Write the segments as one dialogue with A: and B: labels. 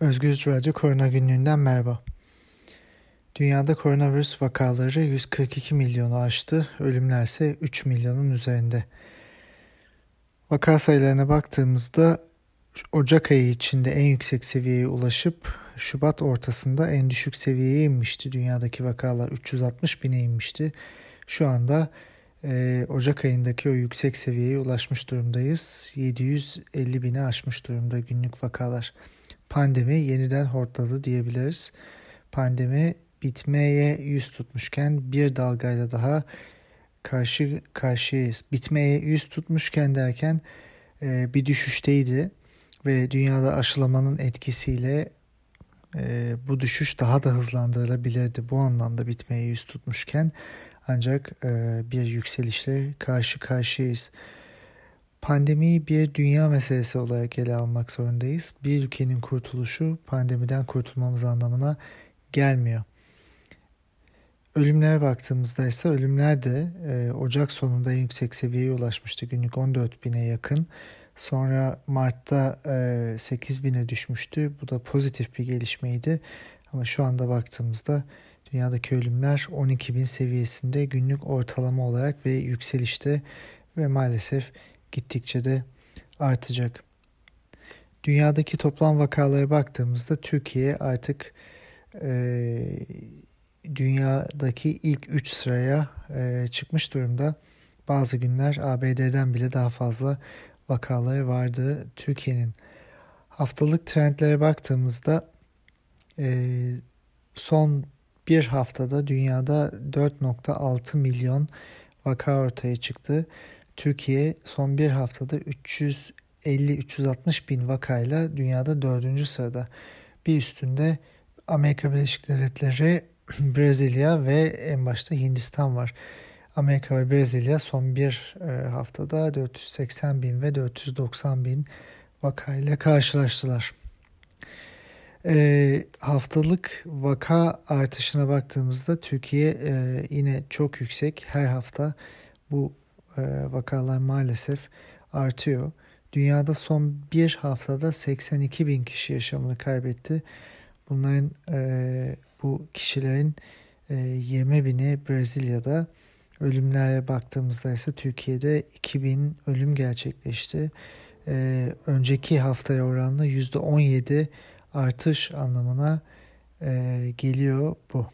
A: Özgür Radyo Korona Günlüğü'nden merhaba. Dünyada koronavirüs vakaları 142 milyonu aştı, ölümler ise 3 milyonun üzerinde. Vaka sayılarına baktığımızda Ocak ayı içinde en yüksek seviyeye ulaşıp Şubat ortasında en düşük seviyeye inmişti. Dünyadaki vakalar 360 bine inmişti. Şu anda e, Ocak ayındaki o yüksek seviyeye ulaşmış durumdayız. 750 bini aşmış durumda günlük vakalar pandemi yeniden hortladı diyebiliriz. Pandemi bitmeye yüz tutmuşken bir dalgayla daha karşı karşıyayız. Bitmeye yüz tutmuşken derken e, bir düşüşteydi ve dünyada aşılamanın etkisiyle e, bu düşüş daha da hızlandırılabilirdi. Bu anlamda bitmeye yüz tutmuşken ancak e, bir yükselişle karşı karşıyayız. Pandemiyi bir dünya meselesi olarak ele almak zorundayız. Bir ülkenin kurtuluşu pandemiden kurtulmamız anlamına gelmiyor. Ölümlere baktığımızda ise ölümler de e, Ocak sonunda en yüksek seviyeye ulaşmıştı. Günlük 14 bine yakın. Sonra Mart'ta e, 8 bine düşmüştü. Bu da pozitif bir gelişmeydi. Ama şu anda baktığımızda dünyadaki ölümler 12 bin seviyesinde günlük ortalama olarak ve yükselişte ve maalesef gittikçe de artacak. Dünyadaki toplam vakalara baktığımızda Türkiye artık e, dünyadaki ilk 3 sıraya e, çıkmış durumda. Bazı günler ABD'den bile daha fazla vakaları vardı Türkiye'nin. Haftalık trendlere baktığımızda e, son bir haftada dünyada 4.6 milyon vaka ortaya çıktı. Türkiye son bir haftada 350-360 bin vakayla dünyada dördüncü sırada. Bir üstünde Amerika Birleşik Devletleri, Brezilya ve en başta Hindistan var. Amerika ve Brezilya son bir e, haftada 480 bin ve 490 bin vakayla karşılaştılar. E, haftalık vaka artışına baktığımızda Türkiye e, yine çok yüksek. Her hafta bu vakalar maalesef artıyor. Dünyada son bir haftada 82 bin kişi yaşamını kaybetti. Bunların e, bu kişilerin e, 20 bini Brezilya'da. Ölümlere baktığımızda ise Türkiye'de 2000 ölüm gerçekleşti. E, önceki haftaya oranla %17 artış anlamına e, geliyor bu.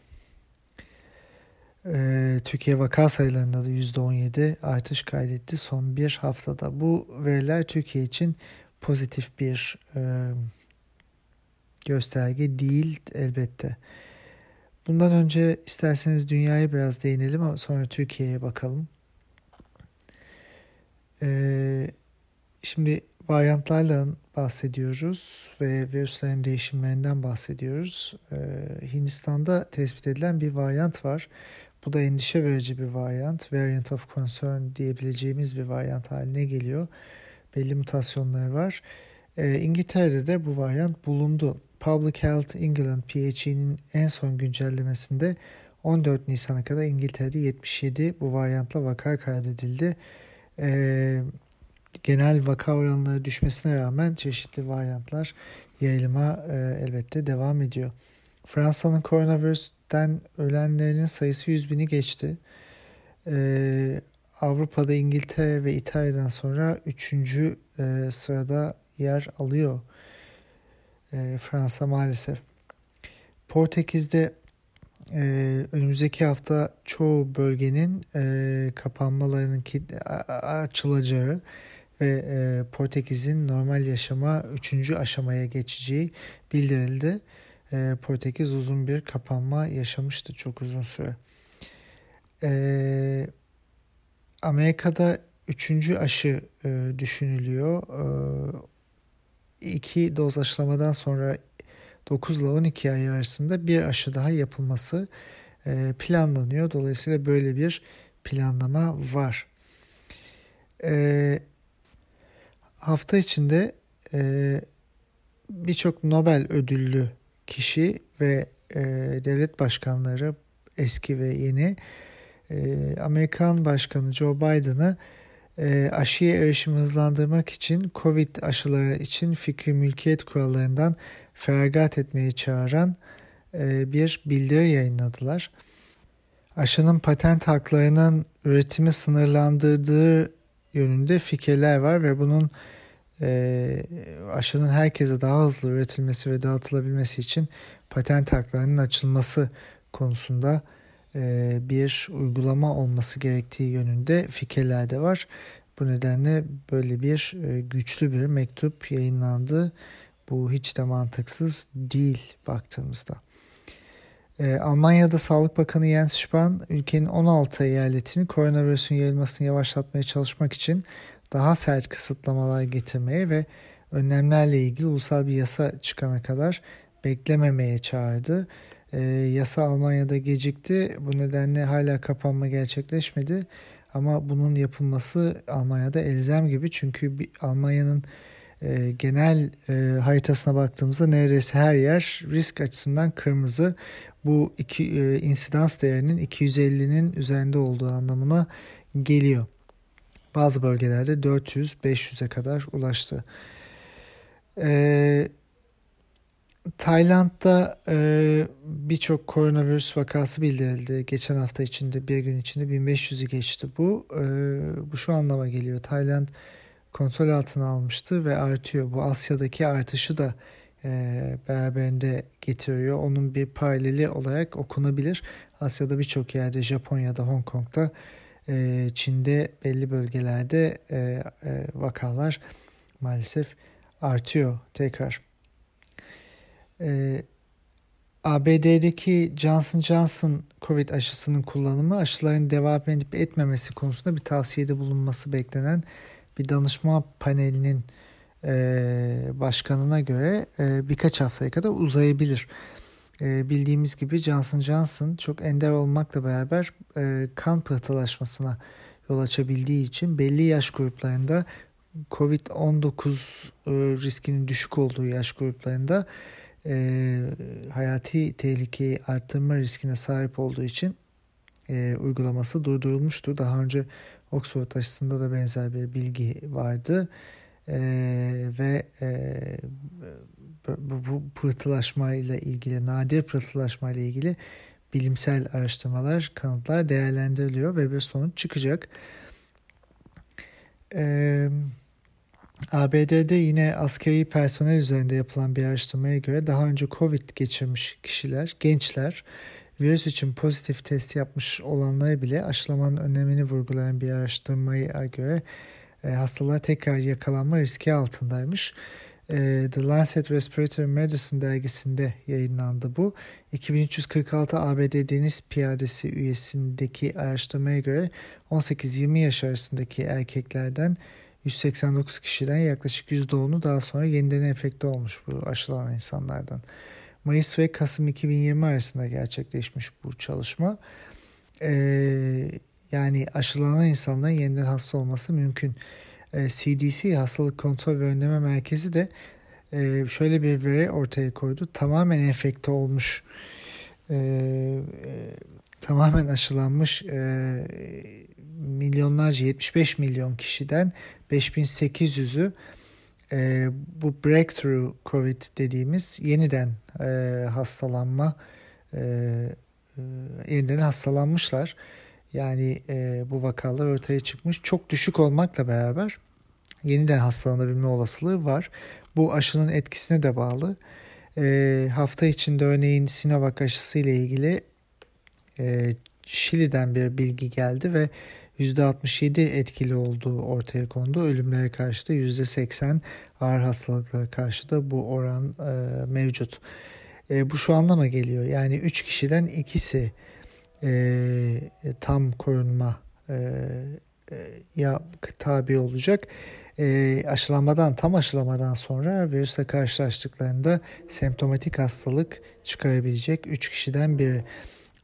A: Ee, Türkiye vaka sayılarında da %17 artış kaydetti son bir haftada. Bu veriler Türkiye için pozitif bir e, gösterge değil elbette. Bundan önce isterseniz dünyaya biraz değinelim ama sonra Türkiye'ye bakalım. Ee, şimdi varyantlarla bahsediyoruz ve virüslerin değişimlerinden bahsediyoruz. Ee, Hindistan'da tespit edilen bir varyant var. Bu da endişe verici bir varyant. Variant of concern diyebileceğimiz bir varyant haline geliyor. Belli mutasyonları var. E, İngiltere'de de bu varyant bulundu. Public Health England PHE'nin en son güncellemesinde 14 Nisan'a kadar İngiltere'de 77 bu varyantla vaka kaydedildi. E, genel vaka oranları düşmesine rağmen çeşitli varyantlar yayılıma e, elbette devam ediyor. Fransa'nın koronavirüsten ölenlerin sayısı 100 bini geçti. Ee, Avrupa'da İngiltere ve İtalya'dan sonra 3. E, sırada yer alıyor e, Fransa maalesef. Portekiz'de e, önümüzdeki hafta çoğu bölgenin e, kapanmalarının açılacağı ve e, Portekiz'in normal yaşama 3. aşamaya geçeceği bildirildi e, Portekiz uzun bir kapanma yaşamıştı çok uzun süre. E, Amerika'da üçüncü aşı e, düşünülüyor. E, iki doz aşılamadan sonra 9 ile 12 ay arasında bir aşı daha yapılması e, planlanıyor. Dolayısıyla böyle bir planlama var. E, hafta içinde e, birçok Nobel ödüllü kişi ve e, devlet başkanları eski ve yeni e, Amerikan Başkanı Joe Biden'ı e, aşıya erişimi hızlandırmak için COVID aşıları için fikri mülkiyet kurallarından feragat etmeye çağıran e, bir bildiri yayınladılar. Aşının patent haklarının üretimi sınırlandırdığı yönünde fikirler var ve bunun e, aşının herkese daha hızlı üretilmesi ve dağıtılabilmesi için patent haklarının açılması konusunda e, bir uygulama olması gerektiği yönünde fikirler de var. Bu nedenle böyle bir e, güçlü bir mektup yayınlandı. Bu hiç de mantıksız değil baktığımızda. E, Almanya'da Sağlık Bakanı Jens Spahn ülkenin 16 eyaletini koronavirüsün yayılmasını yavaşlatmaya çalışmak için daha sert kısıtlamalar getirmeye ve önlemlerle ilgili ulusal bir yasa çıkana kadar beklememeye çağırdı. E, yasa Almanya'da gecikti. Bu nedenle hala kapanma gerçekleşmedi. Ama bunun yapılması Almanya'da elzem gibi. Çünkü Almanya'nın e, genel e, haritasına baktığımızda neredeyse her yer risk açısından kırmızı. Bu iki e, insidans değerinin 250'nin üzerinde olduğu anlamına geliyor. Bazı bölgelerde 400-500'e kadar ulaştı. Ee, Tayland'da e, birçok koronavirüs vakası bildirildi. Geçen hafta içinde bir gün içinde 1500'ü geçti. Bu e, bu şu anlama geliyor. Tayland kontrol altına almıştı ve artıyor. Bu Asya'daki artışı da e, beraberinde getiriyor. Onun bir paraleli olarak okunabilir. Asya'da birçok yerde Japonya'da, Hong Kong'da, e, Çin'de belli bölgelerde e, e, vakalar maalesef artıyor tekrar. E, ABD'deki Johnson Johnson Covid aşısının kullanımı aşıların devam edip etmemesi konusunda bir tavsiyede bulunması beklenen bir danışma panelinin e, başkanına göre birkaç haftaya kadar uzayabilir. E, bildiğimiz gibi Johnson Johnson çok ender olmakla beraber e, kan pıhtılaşmasına yol açabildiği için belli yaş gruplarında COVID-19 e, riskinin düşük olduğu yaş gruplarında e, hayati tehlikeyi arttırma riskine sahip olduğu için uygulaması durdurulmuştu. Daha önce Oxford aşısında da benzer bir bilgi vardı. E, ve e, bu, bu pıhtılaşma ile ilgili, nadir pıhtılaşma ile ilgili bilimsel araştırmalar, kanıtlar değerlendiriliyor ve bir sonuç çıkacak. Ee, ABD'de yine askeri personel üzerinde yapılan bir araştırmaya göre daha önce COVID geçirmiş kişiler, gençler, virüs için pozitif test yapmış olanları bile aşılamanın önemini vurgulayan bir araştırmaya göre e, hastalığa tekrar yakalanma riski altındaymış. E, The Lancet Respiratory Medicine dergisinde yayınlandı bu. 2346 ABD deniz piyadesi üyesindeki araştırmaya göre 18-20 yaş arasındaki erkeklerden 189 kişiden yaklaşık %10'u daha sonra yeniden enfekte olmuş bu aşılanan insanlardan. Mayıs ve Kasım 2020 arasında gerçekleşmiş bu çalışma. Ee, yani aşılanan insanların yeniden hasta olması mümkün. CDC e, Hastalık Kontrol ve Önleme Merkezi de e, şöyle bir veri ortaya koydu. Tamamen enfekte olmuş, e, tamamen aşılanmış milyonlarca 75 milyon kişiden 5800'ü bu breakthrough COVID dediğimiz yeniden hastalanma yeniden hastalanmışlar. Yani e, bu vakalar ortaya çıkmış. Çok düşük olmakla beraber yeniden hastalanabilme olasılığı var. Bu aşının etkisine de bağlı. E, hafta içinde örneğin Sinovac aşısı ile ilgili e, Şili'den bir bilgi geldi ve %67 etkili olduğu ortaya kondu. Ölümlere karşı da %80 ağır hastalıklara karşı da bu oran e, mevcut. E, bu şu anlama geliyor. Yani 3 kişiden ikisi e, tam korunma e, e, ya tabi olacak. E, aşılamadan tam aşılamadan sonra virüsle karşılaştıklarında semptomatik hastalık çıkarabilecek 3 kişiden biri.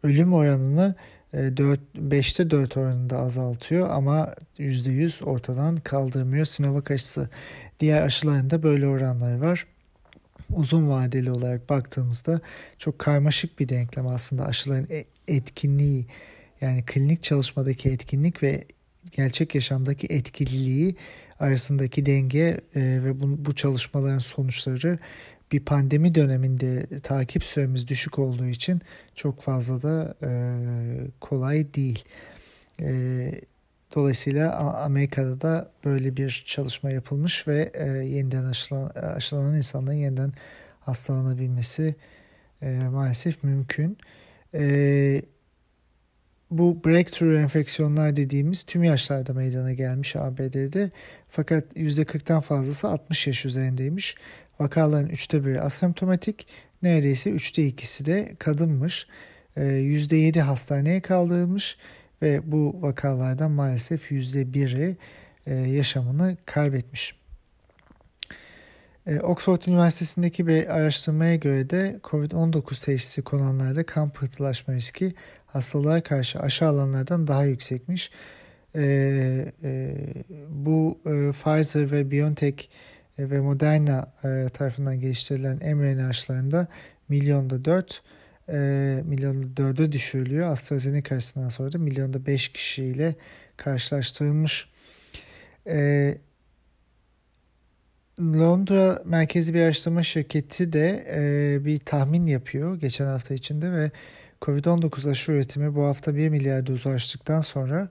A: Ölüm oranını 4, 5'te 4 oranında azaltıyor ama %100 ortadan kaldırmıyor Sinovac aşısı. Diğer aşılarında böyle oranlar var uzun vadeli olarak baktığımızda çok karmaşık bir denklem aslında aşıların e, etkinliği yani klinik çalışmadaki etkinlik ve gerçek yaşamdaki etkililiği arasındaki denge e, ve bu, bu çalışmaların sonuçları bir pandemi döneminde takip süremiz düşük olduğu için çok fazla da e, kolay değil. E, dolayısıyla Amerika'da da böyle bir çalışma yapılmış ve e, yeniden aşılan, aşılanan insanların yeniden hastalanabilmesi e, maalesef mümkün. E, bu breakthrough enfeksiyonlar dediğimiz tüm yaşlarda meydana gelmiş ABD'de fakat %40'tan fazlası 60 yaş üzerindeymiş. Vakaların üçte biri asemptomatik, neredeyse üçte ikisi de kadınmış. %7 ee, hastaneye kaldırılmış ve bu vakalardan maalesef %1'i e, yaşamını kaybetmiş. Ee, Oxford Üniversitesi'ndeki bir araştırmaya göre de COVID-19 teşhisi konanlarda kan pıhtılaşma riski hastalığa karşı aşı alanlardan daha yüksekmiş. Ee, e, bu e, Pfizer ve BioNTech e, ve Moderna e, tarafından geliştirilen mRNA aşılarında milyonda 4 e, milyonda 4'e düşürülüyor. AstraZeneca açısından sonra da milyonda 5 kişiyle karşılaştırılmış. E, Londra merkezi bir araştırma şirketi de e, bir tahmin yapıyor geçen hafta içinde ve Covid-19 aşı üretimi bu hafta 1 milyar doz aştıktan sonra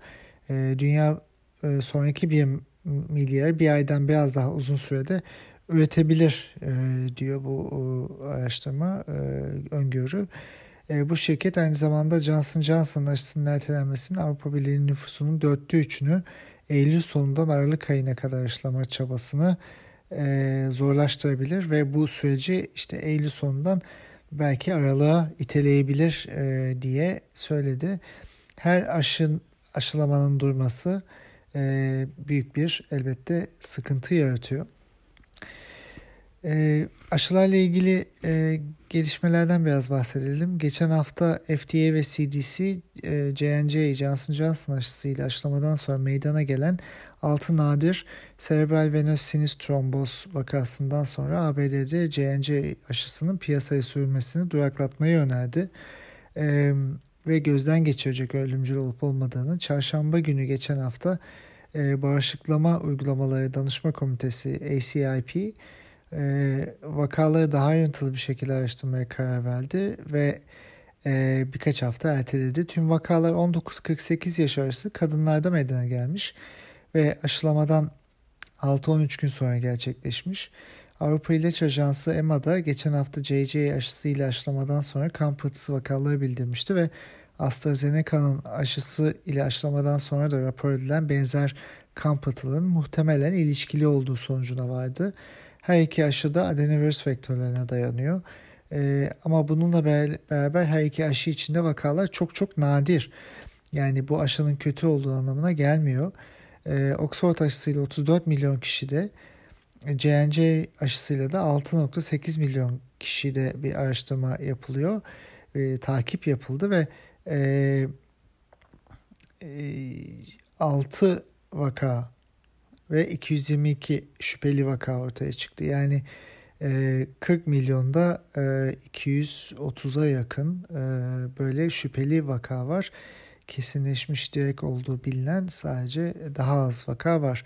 A: e, dünya e, sonraki bir milyar bir aydan biraz daha uzun sürede üretebilir e, diyor bu o, araştırma e, öngörü. E, bu şirket aynı zamanda Johnson Johnson aşısının ertelenmesinin Avrupa Birliği nüfusunun dörtte üçünü Eylül sonundan Aralık ayına kadar aşılama çabasını e, zorlaştırabilir ve bu süreci işte Eylül sonundan belki aralığa iteleyebilir e, diye söyledi. Her aşın aşılamanın durması e, büyük bir elbette sıkıntı yaratıyor. E, aşılarla ilgili e, gelişmelerden biraz bahsedelim. Geçen hafta FDA ve CDC e, J&J Johnson Johnson aşısıyla aşılamadan sonra meydana gelen 6 nadir serebral venöz sinüs tromboz vakasından sonra ABD'de J&J aşısının piyasaya sürülmesini duraklatmayı önerdi. E, ve gözden geçirecek ölümcül olup olmadığını çarşamba günü geçen hafta e, Bağışıklama Uygulamaları Danışma Komitesi ACIP e, vakaları daha ayrıntılı bir şekilde araştırmaya karar verdi ve e, birkaç hafta erteledi. Tüm vakalar 19-48 yaş arası kadınlarda meydana gelmiş ve aşılamadan 6-13 gün sonra gerçekleşmiş. Avrupa İlaç Ajansı EMA'da geçen hafta JJ aşısı ile aşılamadan sonra kan pıhtısı vakaları bildirmişti ve AstraZeneca'nın aşısı ile aşılamadan sonra da rapor edilen benzer kan pıhtıların muhtemelen ilişkili olduğu sonucuna vardı. Her iki aşı da adenovirüs vektörlerine dayanıyor. Ee, ama bununla beraber her iki aşı içinde vakalar çok çok nadir. Yani bu aşının kötü olduğu anlamına gelmiyor. Ee, Oxford aşısıyla 34 milyon kişide, J&J aşısıyla da 6.8 milyon kişide bir araştırma yapılıyor. Ee, takip yapıldı ve e, e, 6 vaka ve 222 şüpheli vaka ortaya çıktı. Yani e, 40 milyonda e, 230'a yakın e, böyle şüpheli vaka var. Kesinleşmiş direkt olduğu bilinen sadece daha az vaka var.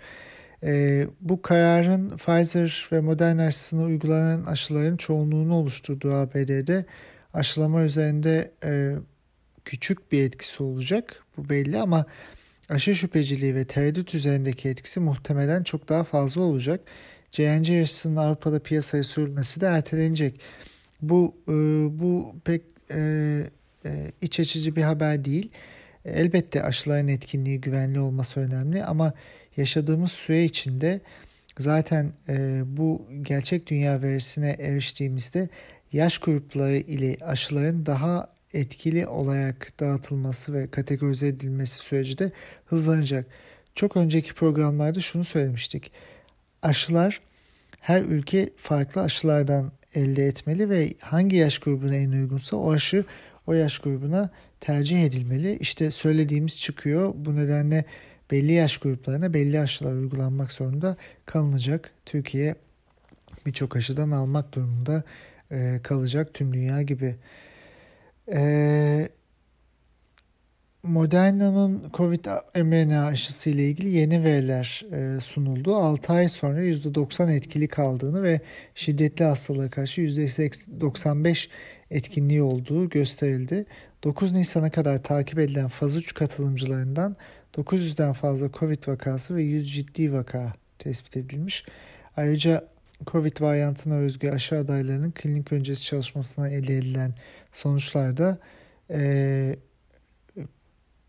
A: E, bu kararın Pfizer ve Moderna aşısına uygulanan aşıların çoğunluğunu oluşturduğu ABD'de aşılama üzerinde e, küçük bir etkisi olacak. Bu belli ama aşı şüpheciliği ve tereddüt üzerindeki etkisi muhtemelen çok daha fazla olacak. J&J aşısının Avrupa'da piyasaya sürülmesi de ertelenecek. Bu e, bu pek e, e, iç açıcı bir haber değil. Elbette aşıların etkinliği güvenli olması önemli ama yaşadığımız süre içinde zaten bu gerçek dünya verisine eriştiğimizde yaş grupları ile aşıların daha etkili olarak dağıtılması ve kategorize edilmesi süreci de hızlanacak. Çok önceki programlarda şunu söylemiştik. Aşılar her ülke farklı aşılardan elde etmeli ve hangi yaş grubuna en uygunsa o aşı o yaş grubuna tercih edilmeli. İşte söylediğimiz çıkıyor. Bu nedenle belli yaş gruplarına belli aşılar uygulanmak zorunda kalınacak. Türkiye birçok aşıdan almak durumunda e, kalacak tüm dünya gibi. Ee, Moderna'nın Covid mRNA aşısı ile ilgili yeni veriler e, sunuldu. 6 ay sonra %90 etkili kaldığını ve şiddetli hastalığa karşı %95 etkinliği olduğu gösterildi. 9 Nisan'a kadar takip edilen faz 3 katılımcılarından 900'den fazla Covid vakası ve 100 ciddi vaka tespit edilmiş. Ayrıca Covid varyantına özgü aşı adaylarının klinik öncesi çalışmasına elde edilen sonuçlarda e,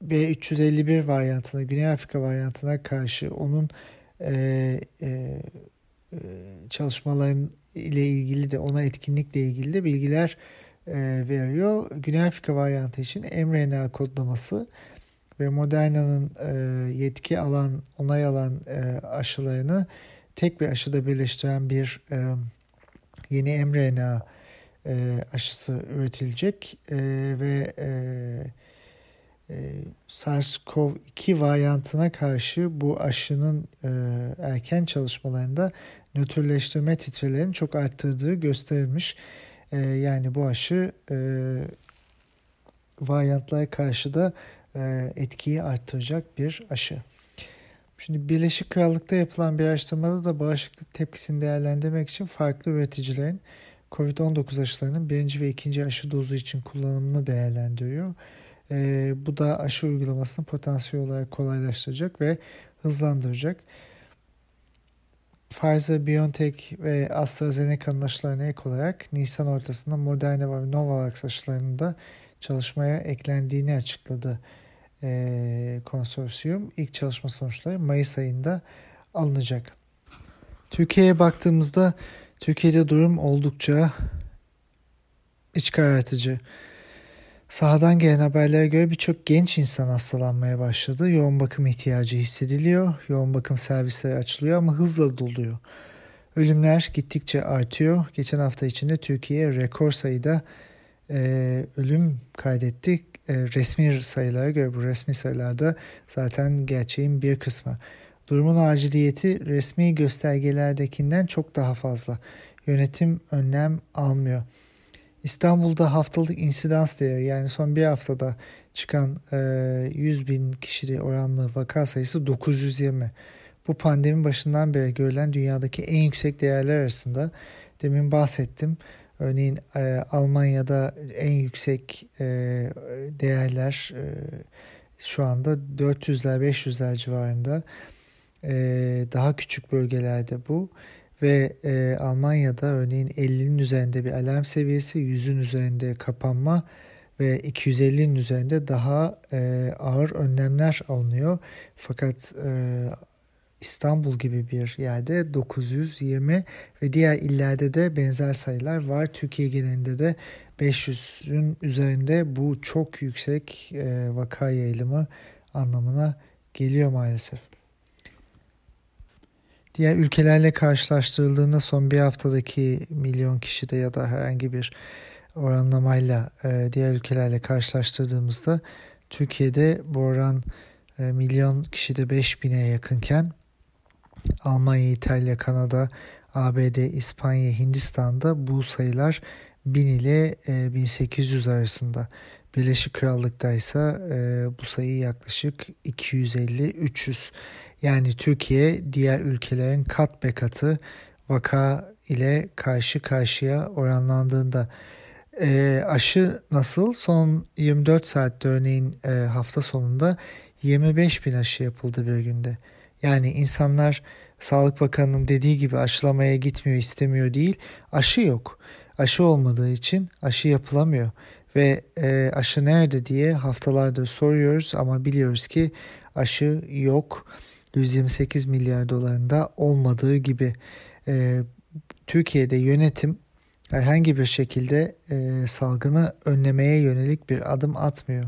A: B351 varyantına, Güney Afrika varyantına karşı onun e, e, çalışmaların ile ilgili de ona etkinlikle ilgili de bilgiler e, veriyor. Güney Afrika varyantı için mRNA kodlaması ve Moderna'nın e, yetki alan, onay alan e, aşılarını tek bir aşıda birleştiren bir e, yeni mRNA e, aşısı üretilecek e, ve e, e, SARS-CoV-2 varyantına karşı bu aşının e, erken çalışmalarında nötrleştirme titrelerini çok arttırdığı gösterilmiş. E, yani bu aşı e, varyantlara karşı da e, etkiyi arttıracak bir aşı. Şimdi Birleşik Krallık'ta yapılan bir araştırmada da bağışıklık tepkisini değerlendirmek için farklı üreticilerin COVID-19 aşılarının birinci ve ikinci aşı dozu için kullanımını değerlendiriyor. E, bu da aşı uygulamasını potansiyel olarak kolaylaştıracak ve hızlandıracak. Pfizer, BioNTech ve AstraZeneca'nın aşılarına ek olarak Nisan ortasında Moderna ve Novavax aşılarının da çalışmaya eklendiğini açıkladı e, konsorsiyum. İlk çalışma sonuçları Mayıs ayında alınacak. Türkiye'ye baktığımızda Türkiye'de durum oldukça iç karartıcı. Sahadan gelen haberlere göre birçok genç insan hastalanmaya başladı. Yoğun bakım ihtiyacı hissediliyor. Yoğun bakım servisleri açılıyor ama hızla doluyor. Ölümler gittikçe artıyor. Geçen hafta içinde Türkiye rekor sayıda e, ölüm kaydetti. E, resmi sayılara göre bu resmi sayılarda zaten gerçeğin bir kısmı. Durumun aciliyeti resmi göstergelerdekinden çok daha fazla. Yönetim önlem almıyor. İstanbul'da haftalık insidans değeri yani son bir haftada çıkan e, 100 bin kişili oranlı vaka sayısı 920. Bu pandemi başından beri görülen dünyadaki en yüksek değerler arasında. Demin bahsettim. Örneğin e, Almanya'da en yüksek e, değerler e, şu anda 400'ler 500'ler civarında. E, daha küçük bölgelerde bu ve e, Almanya'da örneğin 50'nin üzerinde bir alarm seviyesi, 100'ün üzerinde kapanma ve 250'nin üzerinde daha e, ağır önlemler alınıyor. Fakat e, İstanbul gibi bir yerde 920 ve diğer illerde de benzer sayılar var. Türkiye genelinde de 500'ün üzerinde bu çok yüksek e, vaka yayılımı anlamına geliyor maalesef. Diğer ülkelerle karşılaştırıldığında son bir haftadaki milyon kişide ya da herhangi bir oranlamayla e, diğer ülkelerle karşılaştırdığımızda Türkiye'de bu oran e, milyon kişide 5000'e yakınken Almanya, İtalya, Kanada, ABD, İspanya, Hindistan'da bu sayılar 1000 ile 1800 arasında. Birleşik Krallık'ta ise e, bu sayı yaklaşık 250-300. Yani Türkiye diğer ülkelerin kat be katı vaka ile karşı karşıya oranlandığında e, aşı nasıl? Son 24 saatte örneğin e, hafta sonunda 25 bin aşı yapıldı bir günde. Yani insanlar Sağlık Bakanı'nın dediği gibi aşılamaya gitmiyor istemiyor değil. Aşı yok. Aşı olmadığı için aşı yapılamıyor. Ve e, aşı nerede diye haftalardır soruyoruz ama biliyoruz ki aşı yok. 128 milyar dolarında olmadığı gibi e, Türkiye'de yönetim herhangi bir şekilde e, salgını önlemeye yönelik bir adım atmıyor.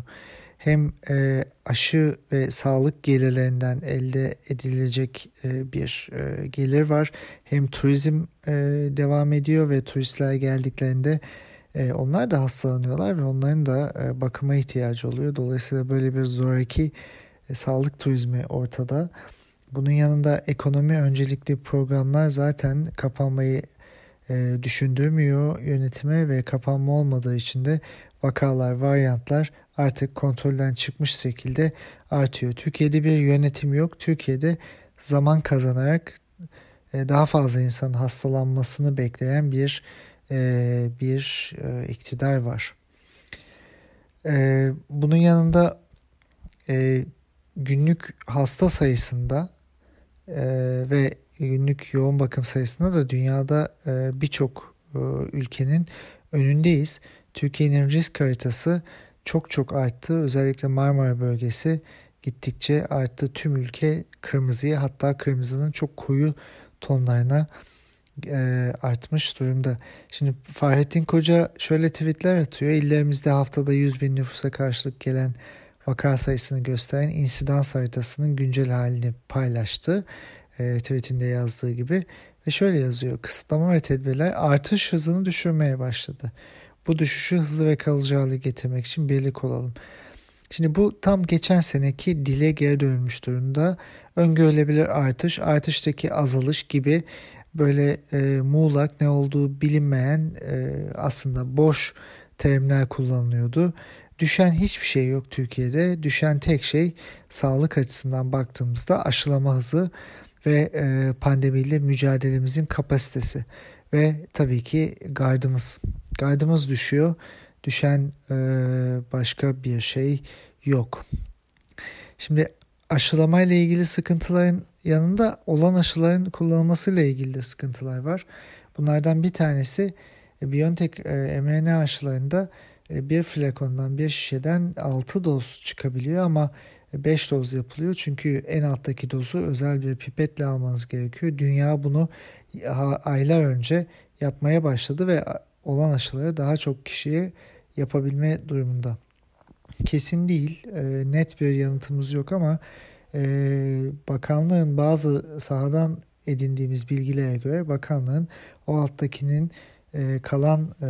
A: Hem e, aşı ve sağlık gelirlerinden elde edilecek e, bir e, gelir var. Hem turizm e, devam ediyor ve turistler geldiklerinde e, onlar da hastalanıyorlar ve onların da e, bakıma ihtiyacı oluyor. Dolayısıyla böyle bir zoraki e, sağlık turizmi ortada. Bunun yanında ekonomi öncelikli programlar zaten kapanmayı e, düşündürmüyor yönetime ve kapanma olmadığı için de vakalar, varyantlar artık kontrolden çıkmış şekilde artıyor. Türkiye'de bir yönetim yok. Türkiye'de zaman kazanarak e, daha fazla insan hastalanmasını bekleyen bir e, bir e, iktidar var. Bunun yanında günlük hasta sayısında ve günlük yoğun bakım sayısında da dünyada birçok ülkenin önündeyiz. Türkiye'nin risk haritası çok çok arttı. Özellikle Marmara bölgesi gittikçe arttı. Tüm ülke kırmızıya hatta kırmızının çok koyu tonlarına e, artmış durumda. Şimdi Fahrettin Koca şöyle tweetler atıyor. İllerimizde haftada 100 bin nüfusa karşılık gelen vaka sayısını gösteren insidans haritasının güncel halini paylaştı. E, tweetinde yazdığı gibi. Ve şöyle yazıyor. Kısıtlama ve tedbirler artış hızını düşürmeye başladı. Bu düşüşü hızlı ve kalıcı hale getirmek için birlik olalım. Şimdi bu tam geçen seneki dile geri dönmüş durumda. Öngörülebilir artış, artıştaki azalış gibi böyle e, muğlak ne olduğu bilinmeyen e, aslında boş terimler kullanılıyordu. Düşen hiçbir şey yok Türkiye'de. Düşen tek şey sağlık açısından baktığımızda aşılama hızı ve e, pandemiyle mücadelemizin kapasitesi ve tabii ki gardımız. Gardımız düşüyor. Düşen e, başka bir şey yok. Şimdi aşılama ile ilgili sıkıntıların yanında olan aşıların kullanılması ile ilgili de sıkıntılar var. Bunlardan bir tanesi e, BioNTech e, mRNA aşılarında bir flakondan bir şişeden 6 doz çıkabiliyor ama 5 doz yapılıyor. Çünkü en alttaki dozu özel bir pipetle almanız gerekiyor. Dünya bunu aylar önce yapmaya başladı ve olan aşıları daha çok kişiye yapabilme durumunda. Kesin değil, e, net bir yanıtımız yok ama e, bakanlığın bazı sahadan edindiğimiz bilgilere göre bakanlığın o alttakinin e, kalan e,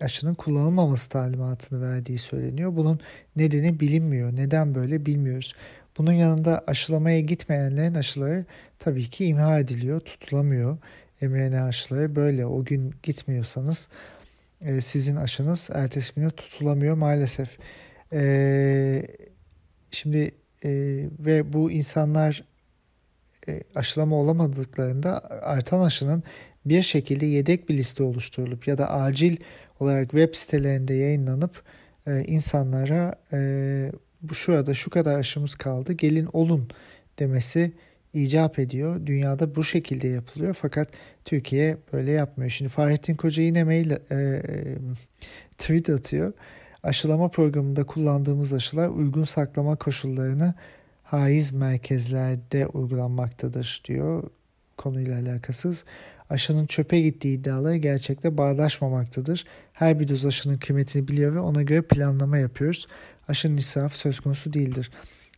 A: aşının kullanılmaması talimatını verdiği söyleniyor. Bunun nedeni bilinmiyor. Neden böyle bilmiyoruz. Bunun yanında aşılamaya gitmeyenlerin aşıları tabii ki imha ediliyor, tutulamıyor. mRNA aşıları böyle o gün gitmiyorsanız e, sizin aşınız ertesi güne tutulamıyor maalesef. Şimdi ve bu insanlar aşılama olamadıklarında artan aşının bir şekilde yedek bir liste oluşturulup ya da acil olarak web sitelerinde yayınlanıp e, insanlara e, şurada şu kadar aşımız kaldı gelin olun demesi icap ediyor. Dünyada bu şekilde yapılıyor fakat Türkiye böyle yapmıyor. Şimdi Fahrettin Koca yine mail e, e, tweet atıyor. Aşılama programında kullandığımız aşılar uygun saklama koşullarını haiz merkezlerde uygulanmaktadır diyor konuyla alakasız. Aşının çöpe gittiği iddiaları gerçekte bağdaşmamaktadır. Her bir doz aşının kıymetini biliyor ve ona göre planlama yapıyoruz. Aşının israfı söz konusu değildir.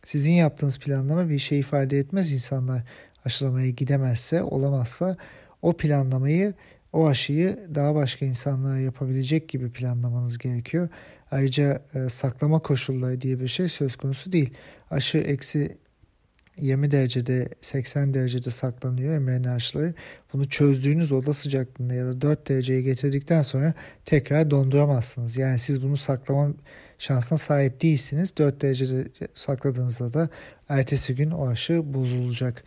A: Sizin yaptığınız planlama bir şey ifade etmez insanlar aşılamaya gidemezse, olamazsa o planlamayı, o aşıyı daha başka insanlara yapabilecek gibi planlamanız gerekiyor. Ayrıca e, saklama koşulları diye bir şey söz konusu değil. Aşı eksi 20 derecede 80 derecede saklanıyor mRNA. Bunu çözdüğünüz oda sıcaklığında ya da 4 dereceye getirdikten sonra tekrar donduramazsınız. Yani siz bunu saklama şansına sahip değilsiniz. 4 derecede sakladığınızda da ertesi gün o aşı bozulacak.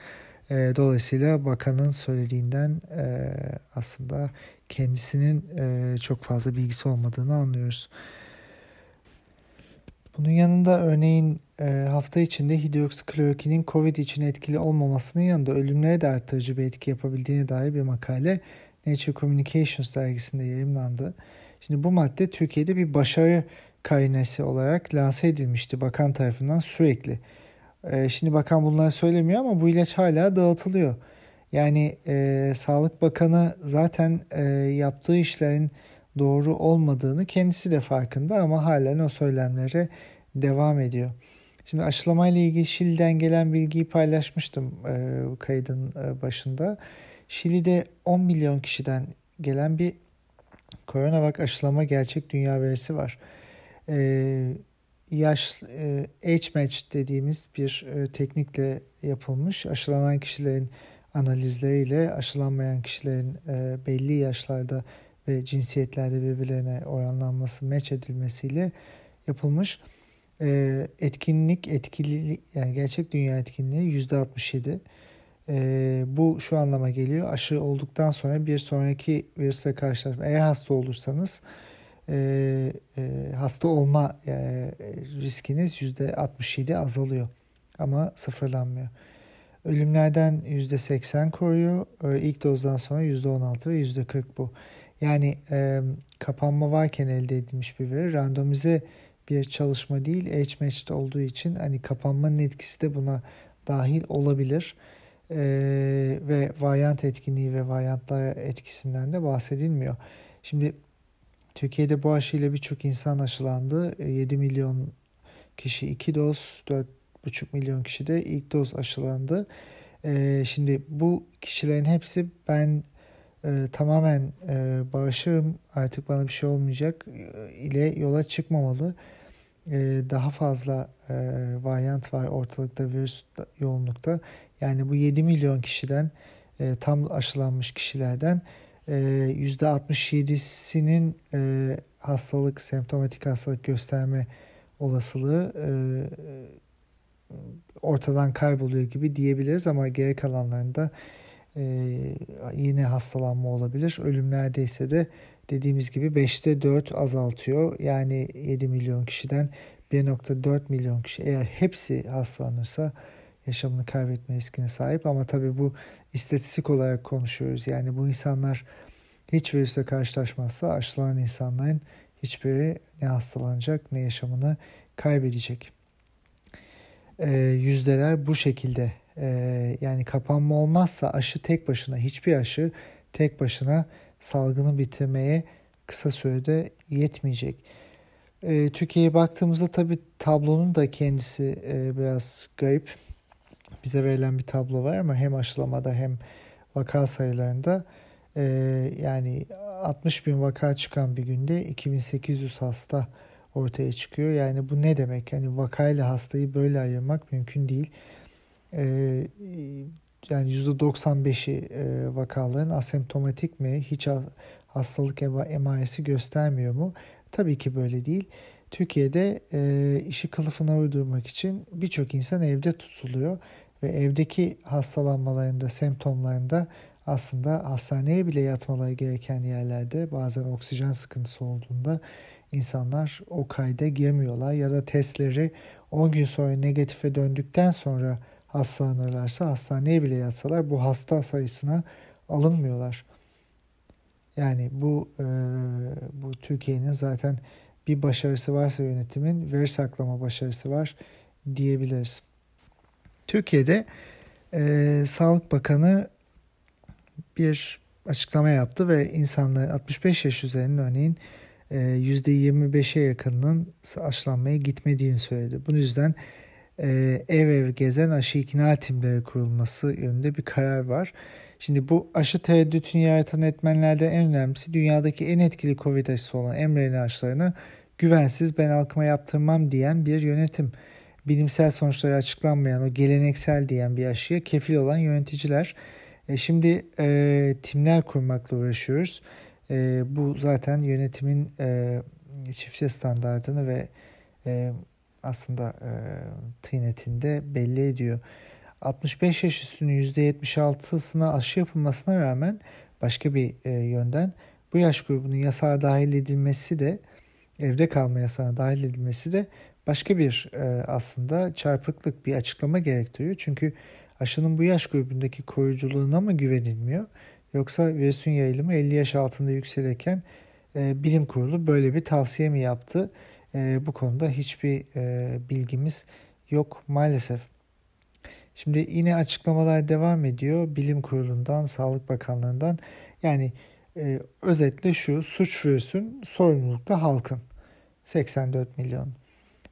A: E, dolayısıyla bakanın söylediğinden e, aslında kendisinin e, çok fazla bilgisi olmadığını anlıyoruz. Bunun yanında örneğin hafta içinde hidroksiklorokinin COVID için etkili olmamasının yanında ölümlere de arttırıcı bir etki yapabildiğine dair bir makale Nature Communications dergisinde yayınlandı. Şimdi bu madde Türkiye'de bir başarı karinesi olarak lanse edilmişti bakan tarafından sürekli. E, şimdi bakan bunları söylemiyor ama bu ilaç hala dağıtılıyor. Yani e, Sağlık Bakanı zaten e, yaptığı işlerin doğru olmadığını kendisi de farkında ama halen o söylemlere devam ediyor. Şimdi aşılamayla ilgili Şili'den gelen bilgiyi paylaşmıştım e, kaydın e, başında. Şili'de 10 milyon kişiden gelen bir koronavak aşılama gerçek dünya verisi var. E, yaş e, match dediğimiz bir e, teknikle yapılmış aşılanan kişilerin analizleriyle aşılanmayan kişilerin e, belli yaşlarda ve cinsiyetlerde birbirlerine oranlanması, meç edilmesiyle yapılmış. E, etkinlik, etkili yani gerçek dünya etkinliği %67. E, bu şu anlama geliyor. Aşı olduktan sonra bir sonraki virüsle karşılaşma. Eğer hasta olursanız e, e, hasta olma e, riskiniz %67 azalıyor. Ama sıfırlanmıyor. Ölümlerden %80 koruyor. E, ilk dozdan sonra %16 ve %40 bu. Yani e, kapanma varken elde edilmiş bir veri. Randomize bir çalışma değil, H-matched olduğu için hani kapanmanın etkisi de buna dahil olabilir. E, ve varyant etkinliği ve varyantlar etkisinden de bahsedilmiyor. Şimdi Türkiye'de bu aşıyla birçok insan aşılandı. 7 milyon kişi 2 doz, 4,5 milyon kişi de ilk doz aşılandı. E, şimdi bu kişilerin hepsi ben e, tamamen e, bağışırım artık bana bir şey olmayacak e, ile yola çıkmamalı. E, daha fazla e, varyant var ortalıkta virüs yoğunlukta. Yani bu 7 milyon kişiden e, tam aşılanmış kişilerden e, %67'sinin e, hastalık, semptomatik hastalık gösterme olasılığı e, ortadan kayboluyor gibi diyebiliriz ama geri kalanlarında yine hastalanma olabilir. Ölümlerde ise de dediğimiz gibi 5'te 4 azaltıyor. Yani 7 milyon kişiden 1.4 milyon kişi eğer hepsi hastalanırsa yaşamını kaybetme riskine sahip ama tabii bu istatistik olarak konuşuyoruz. Yani bu insanlar hiç virüsle karşılaşmazsa aşılanan insanların hiçbiri ne hastalanacak ne yaşamını kaybedecek. E, yüzdeler bu şekilde e, yani kapanma olmazsa aşı tek başına hiçbir aşı tek başına salgını bitirmeye kısa sürede yetmeyecek. E, Türkiye'ye baktığımızda tabi tablonun da kendisi e, biraz garip. Bize verilen bir tablo var ama hem aşılamada hem vaka sayılarında e, yani 60 bin vaka çıkan bir günde 2800 hasta ortaya çıkıyor. Yani bu ne demek? Yani vakayla hastayı böyle ayırmak mümkün değil. Ee, yani %95'i e, vakaların asemptomatik mi? Hiç hastalık emaresi göstermiyor mu? Tabii ki böyle değil. Türkiye'de e, işi kılıfına uydurmak için birçok insan evde tutuluyor ve evdeki hastalanmalarında, semptomlarında aslında hastaneye bile yatmaları gereken yerlerde bazen oksijen sıkıntısı olduğunda insanlar o kayda girmiyorlar ya da testleri 10 gün sonra negatife döndükten sonra hastalanırlarsa hastaneye bile yatsalar bu hasta sayısına alınmıyorlar. Yani bu e, bu Türkiye'nin zaten bir başarısı varsa yönetimin veri saklama başarısı var diyebiliriz. Türkiye'de e, Sağlık Bakanı bir açıklama yaptı ve insanların 65 yaş üzerinin örneğin %25'e yakınının aşılanmaya gitmediğini söyledi. Bu yüzden e, ev ev gezen aşı ikna timleri kurulması yönünde bir karar var. Şimdi bu aşı tereddütünü yaratan etmenlerden en önemlisi dünyadaki en etkili Covid aşısı olan mRNA aşılarını güvensiz ben halkıma yaptırmam diyen bir yönetim. Bilimsel sonuçları açıklanmayan o geleneksel diyen bir aşıya kefil olan yöneticiler. E şimdi e, timler kurmakla uğraşıyoruz. E, bu zaten yönetimin e, çiftçe standartını ve e, aslında e, tıynetinde belli ediyor. 65 yaş üstünün %76'sına aşı yapılmasına rağmen başka bir e, yönden bu yaş grubunun yasağa dahil edilmesi de evde kalma yasağına dahil edilmesi de başka bir e, aslında çarpıklık bir açıklama gerektiriyor. Çünkü aşının bu yaş grubundaki koruyuculuğuna mı güvenilmiyor? Yoksa virüsün yayılımı 50 yaş altında yükselirken e, bilim kurulu böyle bir tavsiye mi yaptı? E, bu konuda hiçbir e, bilgimiz yok maalesef. Şimdi yine açıklamalar devam ediyor. Bilim kurulundan, Sağlık Bakanlığı'ndan. Yani e, özetle şu suç virüsün sorumlulukta halkın. 84 milyon.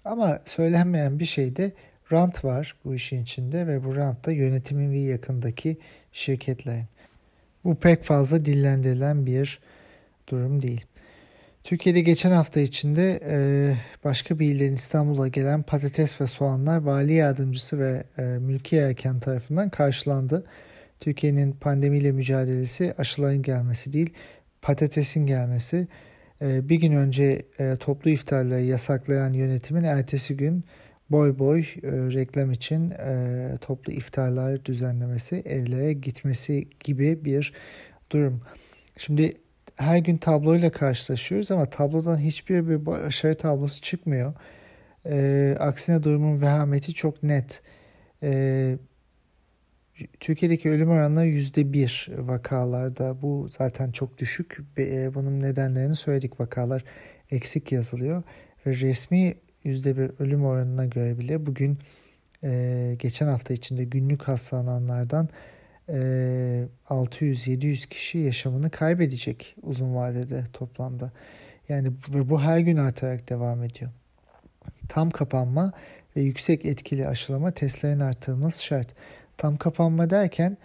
A: Ama söylenmeyen bir şey de rant var bu işin içinde ve bu rant da yönetimin ve yakındaki şirketlerin. Bu pek fazla dillendirilen bir durum değil. Türkiye'de geçen hafta içinde e, başka bir ilden İstanbul'a gelen patates ve soğanlar vali yardımcısı ve e, mülki erken tarafından karşılandı. Türkiye'nin pandemiyle mücadelesi aşıların gelmesi değil, patatesin gelmesi. E, bir gün önce e, toplu iftarları yasaklayan yönetimin ertesi gün boy boy e, reklam için e, toplu iftarlar düzenlemesi, evlere gitmesi gibi bir durum. Şimdi her gün tabloyla karşılaşıyoruz ama tablodan hiçbir bir başarı tablosu çıkmıyor. E, aksine durumun vehameti çok net. E, Türkiye'deki ölüm oranları yüzde bir vakalarda. Bu zaten çok düşük. E, bunun nedenlerini söyledik. Vakalar eksik yazılıyor. Ve resmi yüzde bir ölüm oranına göre bile bugün e, geçen hafta içinde günlük hastalananlardan 600-700 kişi yaşamını kaybedecek uzun vadede toplamda. Yani bu her gün artarak devam ediyor. Tam kapanma ve yüksek etkili aşılama testlerin artırılması şart. Tam kapanma derken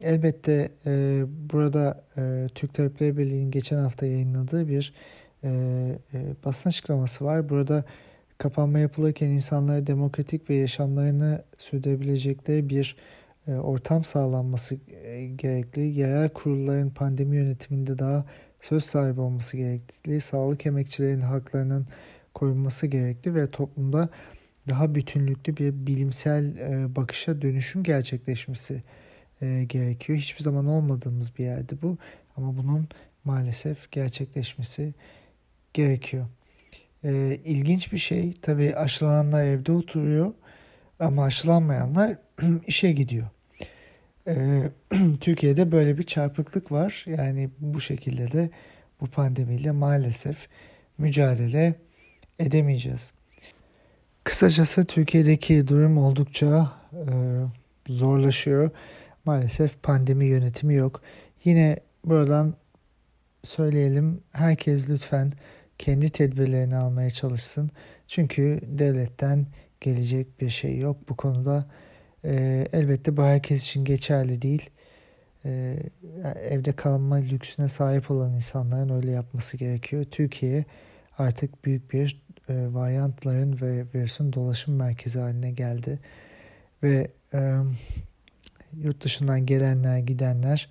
A: elbette e, burada e, Türk Tabipleri Birliği'nin geçen hafta yayınladığı bir e, e, basın açıklaması var. Burada kapanma yapılırken insanlara demokratik ve yaşamlarını sürdürebilecekleri bir ortam sağlanması e, gerekli. Yerel kurulların pandemi yönetiminde daha söz sahibi olması gerekli. Sağlık emekçilerinin haklarının korunması gerekli ve toplumda daha bütünlüklü bir bilimsel e, bakışa dönüşüm gerçekleşmesi e, gerekiyor. Hiçbir zaman olmadığımız bir yerde bu ama bunun maalesef gerçekleşmesi gerekiyor. E, ilginç bir şey tabii aşılananlar evde oturuyor ama aşılanmayanlar işe gidiyor. E, Türkiye'de böyle bir çarpıklık var. Yani bu şekilde de bu pandemiyle maalesef mücadele edemeyeceğiz. Kısacası Türkiye'deki durum oldukça e, zorlaşıyor. Maalesef pandemi yönetimi yok. Yine buradan söyleyelim herkes lütfen kendi tedbirlerini almaya çalışsın. Çünkü devletten gelecek bir şey yok bu konuda. E, elbette bu herkes için geçerli değil. E, evde kalma lüksüne sahip olan insanların öyle yapması gerekiyor. Türkiye artık büyük bir e, varyantların ve virüsün dolaşım merkezi haline geldi. Ve e, yurt dışından gelenler gidenler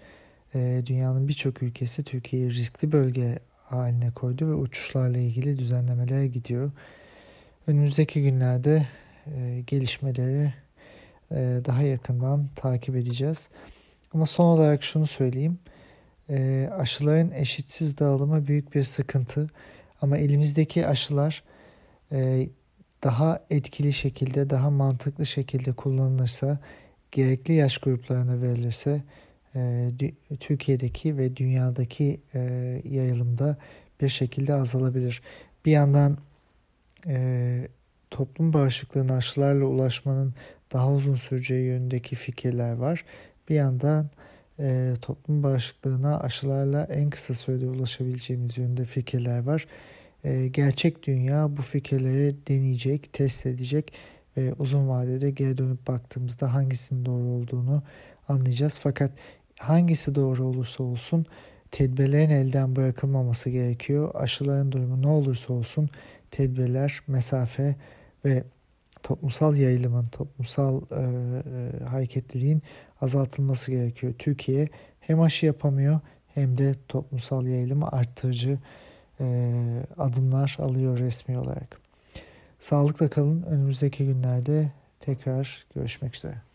A: e, dünyanın birçok ülkesi Türkiye'yi riskli bölge haline koydu ve uçuşlarla ilgili düzenlemeler gidiyor. Önümüzdeki günlerde e, gelişmeleri daha yakından takip edeceğiz. Ama son olarak şunu söyleyeyim. E, aşıların eşitsiz dağılımı büyük bir sıkıntı. Ama elimizdeki aşılar e, daha etkili şekilde, daha mantıklı şekilde kullanılırsa, gerekli yaş gruplarına verilirse e, Türkiye'deki ve dünyadaki e, yayılımda bir şekilde azalabilir. Bir yandan toplum bağışıklığına aşılarla ulaşmanın daha uzun süreceği yönündeki fikirler var. Bir yandan e, toplum bağışıklığına aşılarla en kısa sürede ulaşabileceğimiz yönünde fikirler var. E, gerçek dünya bu fikirleri deneyecek, test edecek ve uzun vadede geri dönüp baktığımızda hangisinin doğru olduğunu anlayacağız. Fakat hangisi doğru olursa olsun tedbirlerin elden bırakılmaması gerekiyor. Aşıların durumu ne olursa olsun tedbirler, mesafe ve toplumsal yayılımın, toplumsal e, e, hareketliliğin azaltılması gerekiyor. Türkiye hem aşı yapamıyor hem de toplumsal yayılımı arttırıcı e, adımlar alıyor resmi olarak. Sağlıkla kalın. Önümüzdeki günlerde tekrar görüşmek üzere.